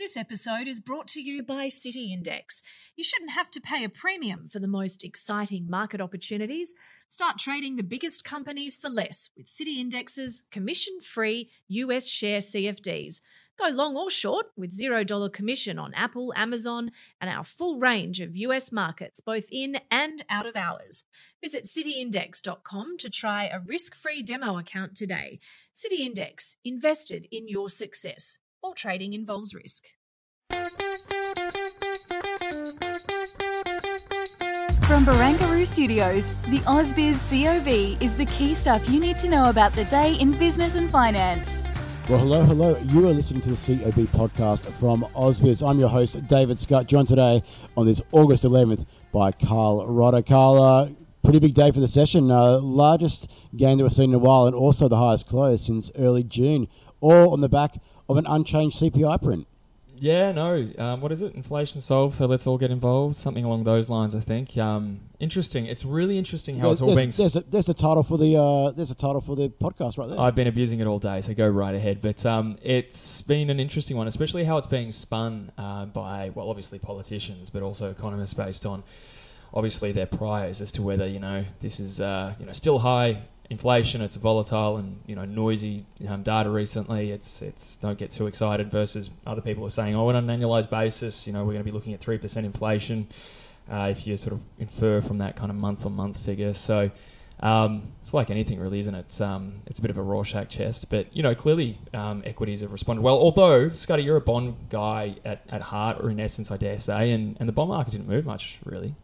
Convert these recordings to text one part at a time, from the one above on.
This episode is brought to you by City Index. You shouldn't have to pay a premium for the most exciting market opportunities. Start trading the biggest companies for less with City Index's commission free US share CFDs. Go long or short with $0 commission on Apple, Amazon, and our full range of US markets, both in and out of hours. Visit cityindex.com to try a risk free demo account today. City Index, invested in your success. All trading involves risk. From Barangaroo Studios, the AusBiz COB is the key stuff you need to know about the day in business and finance. Well, hello, hello. You are listening to the COB podcast from AusBiz. I'm your host, David Scott, joined today on this August 11th by Carl Rodder. Carl, uh, pretty big day for the session. Uh, largest gain that we've seen in a while and also the highest close since early June, all on the back of an unchanged CPI print. Yeah, no. Um, what is it? Inflation solved, so let's all get involved. Something along those lines, I think. Um, interesting. It's really interesting how it's all there's, being. There's, a, there's the title for the uh, there's a title for the podcast right there. I've been abusing it all day, so go right ahead. But um, it's been an interesting one, especially how it's being spun uh, by, well, obviously politicians, but also economists based on obviously their priors as to whether you know this is uh, you know still high inflation. It's volatile and you know noisy um, data recently. It's it's don't get too excited. Versus other people are saying, oh, on an annualized basis, you know, we're going to be looking at three percent inflation. Uh, if you sort of infer from that kind of month on month figure, so. Um, it's like anything, really, isn't it? It's, um, it's a bit of a Rorschach test, but you know, clearly um, equities have responded well. Although, Scotty, you're a bond guy at, at heart, or in essence, I dare say, and, and the bond market didn't move much, really.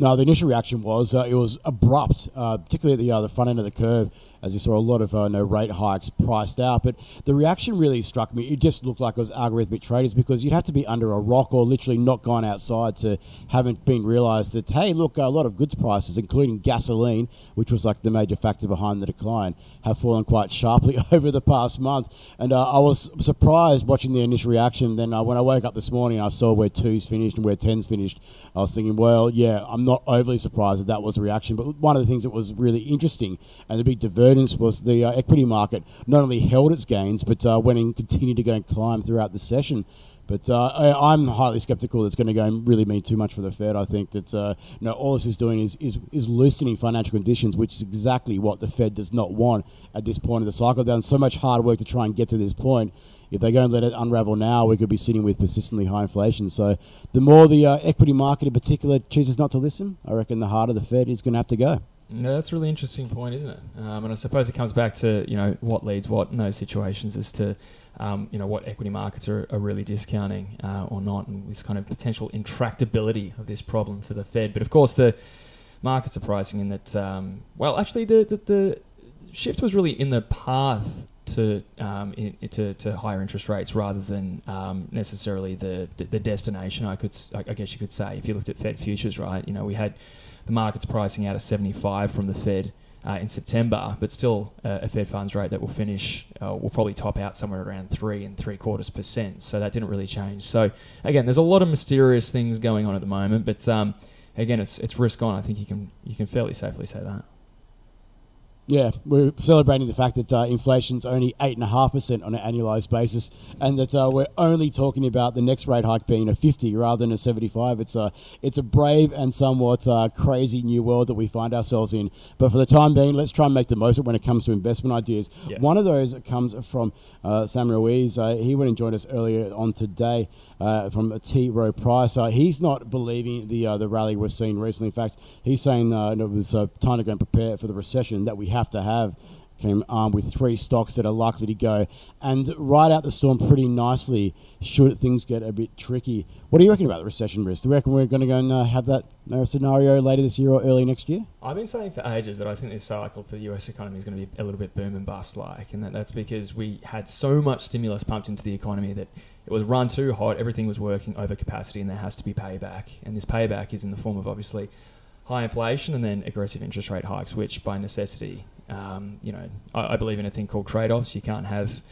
No, the initial reaction was uh, it was abrupt, uh, particularly at the, uh, the front end of the curve, as you saw a lot of uh, no rate hikes priced out. But the reaction really struck me. It just looked like it was algorithmic traders because you'd have to be under a rock or literally not gone outside to haven't been realised that hey, look, a lot of goods prices, including gasoline, which was like the major factor behind the decline, have fallen quite sharply over the past month. And uh, I was surprised watching the initial reaction. Then uh, when I woke up this morning, I saw where twos finished and where tens finished. I was thinking, well, yeah, I'm not overly surprised that that was the reaction. But one of the things that was really interesting and the big divergence was the uh, equity market not only held its gains, but uh, went and continued to go and climb throughout the session. But uh, I, I'm highly sceptical it's going to go and really mean too much for the Fed. I think that uh, you know, all this is doing is, is, is loosening financial conditions, which is exactly what the Fed does not want at this point in the cycle. They've done so much hard work to try and get to this point if they go and let it unravel now, we could be sitting with persistently high inflation. So the more the uh, equity market in particular chooses not to listen, I reckon the harder the Fed is going to have to go. No, that's a really interesting point, isn't it? Um, and I suppose it comes back to you know what leads what in those situations as to um, you know what equity markets are, are really discounting uh, or not, and this kind of potential intractability of this problem for the Fed. But of course, the markets are pricing in that. Um, well, actually, the, the the shift was really in the path to um, in, to, to higher interest rates rather than um, necessarily the the destination. I could I guess you could say if you looked at Fed futures, right? You know, we had the markets pricing out of 75 from the Fed. Uh, in September, but still uh, a Fed funds rate that will finish, uh, will probably top out somewhere around three and three quarters percent. So that didn't really change. So again, there's a lot of mysterious things going on at the moment, but um, again, it's it's risk on. I think you can you can fairly safely say that. Yeah, we're celebrating the fact that uh, inflation's only 8.5% on an annualized basis, and that uh, we're only talking about the next rate hike being a 50 rather than a 75. It's a, it's a brave and somewhat uh, crazy new world that we find ourselves in. But for the time being, let's try and make the most of it when it comes to investment ideas. Yeah. One of those comes from uh, Sam Ruiz. Uh, he went and joined us earlier on today uh, from T. Rowe Price. he's not believing the, the rally we're seeing recently. In fact, he's saying it was time to go and prepare for the recession that we have have to have came armed with three stocks that are likely to go and ride out the storm pretty nicely should things get a bit tricky. What do you reckon about the recession risk? Do you reckon we're going to go and uh, have that uh, scenario later this year or early next year? I've been saying for ages that I think this cycle for the US economy is going to be a little bit boom and bust like, and that, that's because we had so much stimulus pumped into the economy that it was run too hot, everything was working over capacity, and there has to be payback. And this payback is in the form of obviously high inflation and then aggressive interest rate hikes, which by necessity, um, you know, I, I, believe in a thing called trade offs. You can't have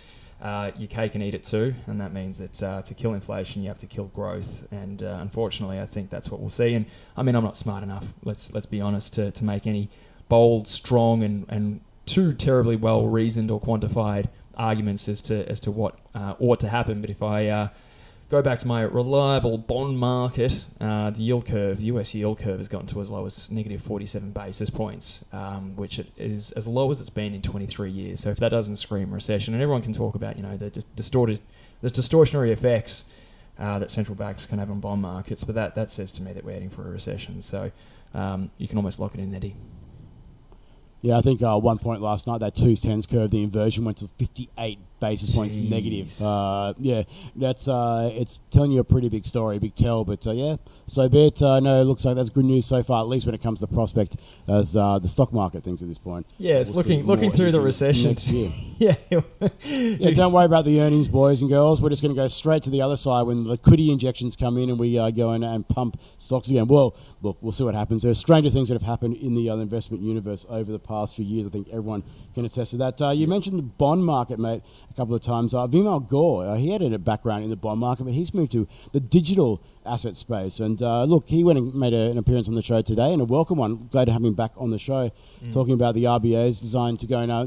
uh, your cake and eat it too, and that means that uh, to kill inflation, you have to kill growth. And uh, unfortunately, I think that's what we'll see. And I mean, I'm not smart enough. Let's let's be honest to, to make any bold, strong, and and too terribly well reasoned or quantified arguments as to as to what uh, ought to happen. But if I uh, go back to my reliable bond market, uh, the yield curve, the US yield curve has gotten to as low as negative 47 basis points, um, which is as low as it's been in 23 years. So if that doesn't scream recession, and everyone can talk about, you know, the distorted, the distortionary effects uh, that central banks can have on bond markets, but that, that says to me that we're heading for a recession. So um, you can almost lock it in, Eddie. Yeah, I think uh, one point last night that twos tens curve, the inversion went to 58 basis points Jeez. negative. Uh, yeah, that's uh, it's telling you a pretty big story, big tell. But uh, yeah, so be it. Uh, no, it looks like that's good news so far, at least when it comes to prospect as uh, the stock market things at this point. Yeah, it's we'll looking looking through the recession next year. yeah, yeah. Don't worry about the earnings, boys and girls. We're just going to go straight to the other side when liquidity injections come in and we uh, go in and pump stocks again. Well, look, we'll see what happens. There's stranger things that have happened in the uh, investment universe over the past few years. I think everyone can attest to that. Uh, you mentioned the bond market, mate couple of times. Uh, Vimal Gor, uh, he had a background in the bond market, but he's moved to the digital asset space. And uh, look, he went and made a, an appearance on the show today, and a welcome one. Glad to have him back on the show, mm. talking about the RBA's designed to go now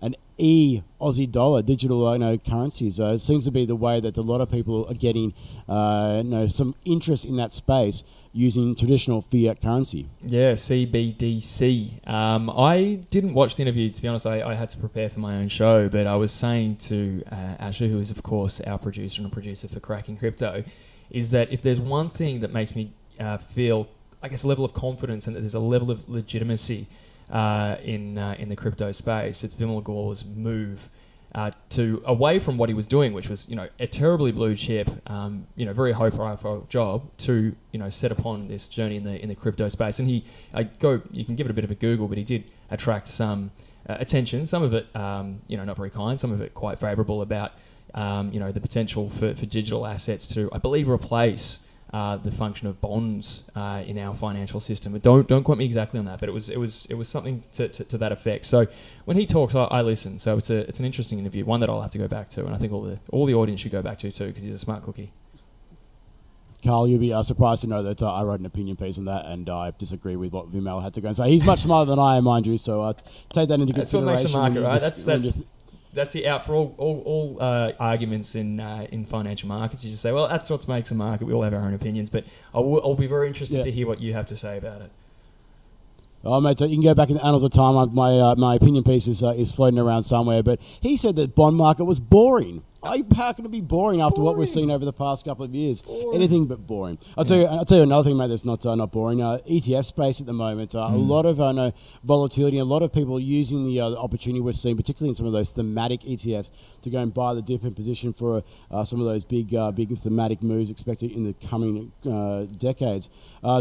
an e Aussie dollar digital uh, you know, currencies. Uh, it seems to be the way that a lot of people are getting uh, you know, some interest in that space using traditional fiat currency. Yeah, CBDC. Um, I didn't watch the interview, to be honest. I, I, had to prepare for my own show, but I was saying to uh, Asher, who is, of course, our producer and a producer for Cracking Crypto, is that if there's one thing that makes me uh, feel, I guess, a level of confidence and that there's a level of legitimacy uh, in uh, in the crypto space, it's Vimal Gor's move uh, to away from what he was doing, which was you know a terribly blue chip, um, you know very high profile job, to you know set upon this journey in the in the crypto space. And he, I go, you can give it a bit of a Google, but he did attract some uh, attention. Some of it, um, you know, not very kind. Some of it quite favourable about um, you know the potential for, for digital assets to, I believe, replace uh, the function of bonds uh, in our financial system. But don't don't quote me exactly on that, but it was it was it was something to, to, to that effect. So when he talks, I, I, listen. So it's a it's an interesting interview, one that I'll have to go back to, and I think all the all the audience should go back to too, because he's a smart cookie. Carl, you'll be uh, surprised to know that uh, I wrote an opinion piece on that, and I disagree with what Vimal had to go and say. He's much smarter than I am, mind you. So uh, take that into that's consideration. That's what makes a market, right? Just, that's that's that's the out for all all, all uh, arguments in uh, in financial markets. You just say, well, that's what makes a market. We all have our own opinions, but I'll, I'll be very interested yeah. to hear what you have to say about it. Oh, mate, you can go back in the annals of time. My uh, my opinion piece is uh, is floating around somewhere, but he said that bond market was boring. How can it be boring after boring. what we've seen over the past couple of years? Boring. Anything but boring. I'll yeah. tell you. I'll tell you another thing, mate. That's not uh, not boring. Uh, ETF space at the moment. Uh, mm. A lot of uh, no, volatility. A lot of people using the, uh, opportunity we're seeing, particularly in some of those thematic ETFs, to go and buy the dip in position for uh, some of those big big thematic moves expected in the coming decades.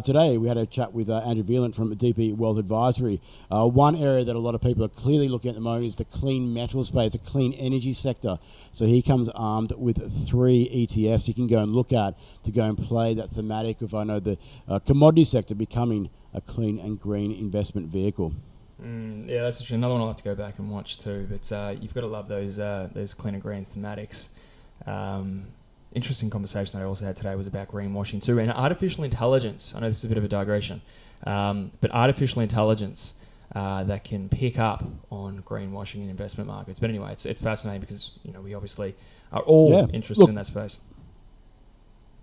today we had a chat with Andrew Veland from DP Wealth Advisory. one area that a lot of people are clearly looking at the moment is the clean metal space, the clean energy sector. So he comes armed with three ETFs you can go and look at to go and play that thematic of I know the uh, commodity sector becoming a clean and green investment vehicle. Mm, yeah, that's another one I'll have to go back and watch too. But uh, you've got to love those uh, those clean and green thematics. Um, interesting conversation that I also had today was about greenwashing too and artificial intelligence. I know this is a bit of a digression, um, but artificial intelligence uh, that can pick up on greenwashing in investment markets. But anyway, it's, it's fascinating because you know we obviously are all yeah. interested Look, in that space.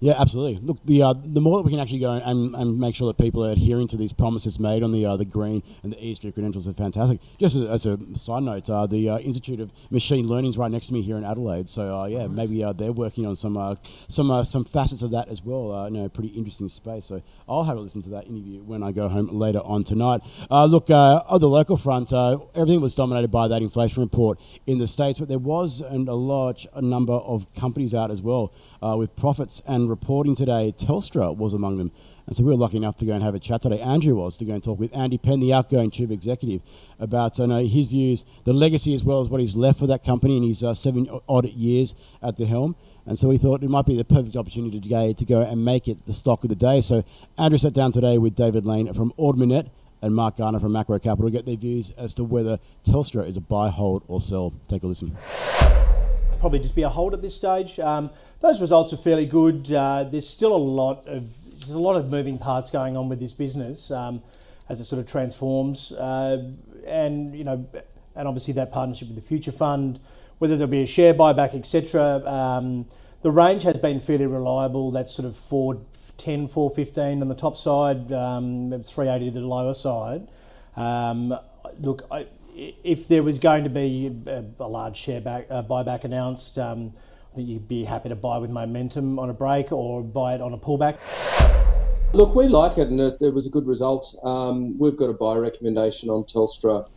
Yeah, absolutely. Look, the uh, the more that we can actually go and, and make sure that people are adhering to these promises made on the uh, the green and the ESG credentials are fantastic. Just as, as a side note, uh, the uh, Institute of Machine Learning is right next to me here in Adelaide, so uh, yeah, maybe uh, they're working on some some some facets of that as well. you know, pretty interesting space. So I'll have a listen to that interview when I go home later on tonight. look, on the local front, everything was dominated by that inflation report in the states, but there was and a large number of companies out as well uh, with profits and reporting today. Telstra was among them. And so we were lucky enough to go and have a chat today. Andrew was to go and talk with Andy Penn, the outgoing chief executive, about uh, his views, the legacy as well as what he's left for that company in his uh, seven odd years at the helm. And so we thought it might be the perfect opportunity today to go and make it the stock of the day. So Andrew sat down today with David Lane from Ord and Mark Garner from Macro Capital to get their views as to whether Telstra is a buy, hold, or sell. Take a listen. Probably just be a hold at this stage. Um, those results are fairly good. Uh, there's still a lot of there's a lot of moving parts going on with this business um, as it sort of transforms, uh, and you know, and obviously that partnership with the Future Fund, whether there'll be a share buyback, etc. Um, the range has been fairly reliable. That's sort of 410, 415 on the top side, um, 380 to the lower side. Um, look, I, if there was going to be a, a large share back, uh, buyback announced, um, that you'd be happy to buy with momentum on a break or buy it on a pullback? Look, we like it, and it, it was a good result. Um, we've got a buy recommendation on Telstra.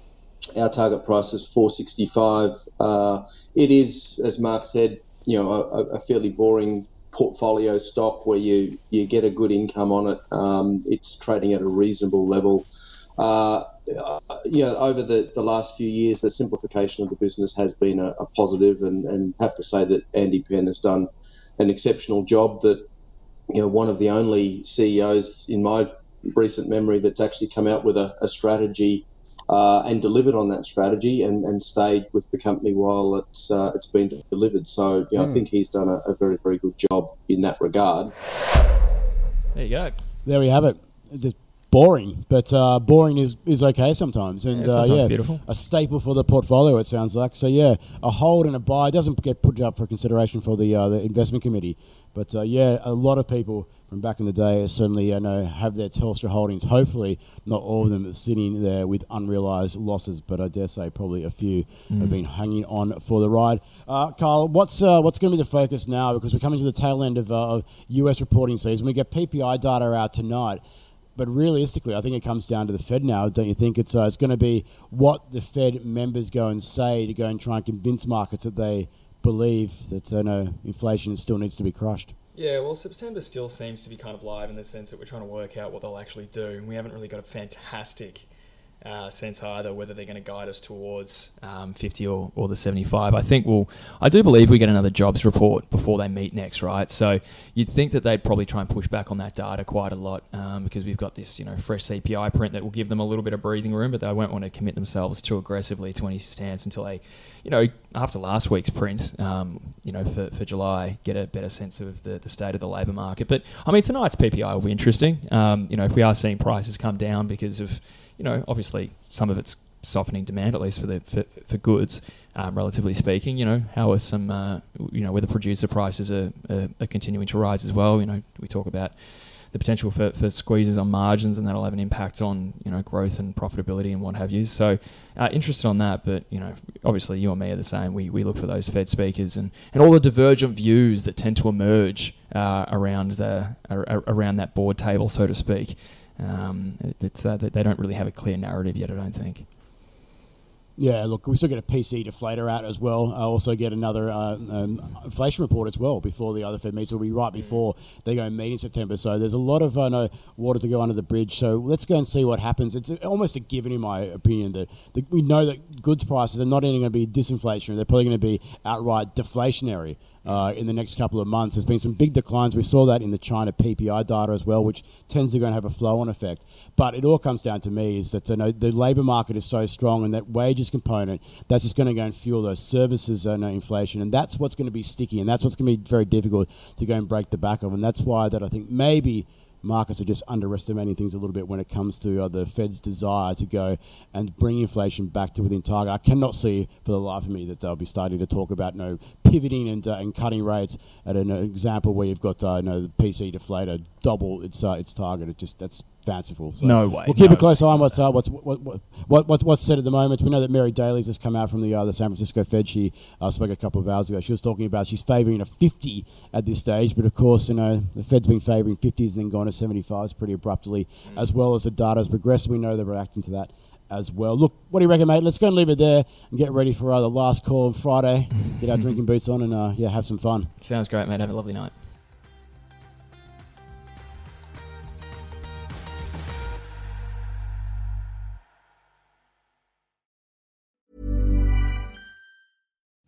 Our target price is 465. Uh, it is, as Mark said, you know, a, a, fairly boring portfolio stock where you you get a good income on it. Um, it's trading at a reasonable level. Uh, uh, yeah, over the, the last few years, the simplification of the business has been a, a positive, and, and have to say that Andy Penn has done an exceptional job. That you know, one of the only CEOs in my recent memory that's actually come out with a, a strategy uh, and delivered on that strategy and, and stayed with the company while it's uh, it's been delivered. So you know, mm. I hmm. think he's done a, a, very very good job in that regard. There you go. There we have it. Just boring, but uh, boring is, is okay sometimes. And yeah, sometimes uh, yeah, beautiful. a staple for the portfolio. It sounds like so. Yeah, a hold and a buy doesn't get put up for consideration for the uh, the investment committee, but uh, yeah, a lot of people from back in the day certainly you know have their Telstra holdings. Hopefully, not all of them are sitting there with unrealised losses, but I dare say probably a few mm. have been hanging on for the ride. Uh, Carl, what's uh, what's going to be the focus now? Because we're coming to the tail end of, of US reporting season. We get PPI data out tonight but realistically, I think it comes down to the Fed now, don't you think? It's uh, it's going to be what the Fed members go and say to go and try and convince markets that they believe that uh, no, inflation still needs to be crushed. Yeah, well, September still seems to be kind of live in the sense that we're trying to work out what they'll actually do. We haven't really got a fantastic uh, sense either whether they're going to guide us towards um, 50 or, or the 75. I think we'll, I do believe we get another jobs report before they meet next, right? So you'd think that they'd probably try and push back on that data quite a lot um, because we've got this, you know, fresh CPI print that will give them a little bit of breathing room, but they won't want to commit themselves too aggressively to any stance until they, you know, after last week's print, um, you know, for, for July, get a better sense of the, the state of the labour market. But I mean, tonight's PPI will be interesting. Um, you know, if we are seeing prices come down because of you know, obviously some of it's softening demand, at least for the for, for goods, um, relatively speaking. You know, how are some, uh, you know, where the producer prices are, are, are, continuing to rise as well. You know, we talk about the potential for, for squeezes on margins, and that'll have an impact on you know growth and profitability and what have you. So, uh, interested on that, but you know, obviously you and me are the same. We, we look for those Fed speakers and, and all the divergent views that tend to emerge uh, around the, around that board table, so to speak. Um, it, it's uh, they don't really have a clear narrative yet. I don't think. Yeah, look, we still get a PCE deflator out as well. I also get another uh, um, inflation report as well before the other Fed meets. It'll be right before they go meet in September. So there's a lot of uh, no water to go under the bridge. So let's go and see what happens. It's almost a given, in my opinion, that the, we know that goods prices are not only going to be disinflationary; they're probably going to be outright deflationary uh, in the next couple of months. There's been some big declines. We saw that in the China PPI data as well, which tends to go and have a flow-on effect. But it all comes down to me is that you know, the labour market is so strong, and that wages component that's just going to go and fuel those services uh, inflation, and that's what's going to be sticky, and that's what's going to be very difficult to go and break the back of, and that's why that I think maybe markets are just underestimating things a little bit when it comes to uh, the Fed's desire to go and bring inflation back to within target. I cannot see for the life of me that they'll be starting to talk about you know, pivoting and, uh, and cutting rates at an example where you've got uh, you know, the PCE deflator double its uh, its target. It just that's fanciful. So No way, We'll keep no a close eye on what's uh, what's what, what, what, what, what's said at the moment. We know that Mary Daly's just come out from the uh, the San Francisco Fed. She uh, spoke a couple of hours ago. She was talking about she's favouring a 50 at this stage, but of course, you know the Fed's been favouring 50s, and then gone to 75s pretty abruptly, as well as the data has progressed. We know they're reacting to that. As well. Look, what do you reckon, mate? Let's go and leave it there and get ready for uh, the last call on Friday. Get our drinking boots on and uh, yeah, have some fun. Sounds great, mate. Have a lovely night.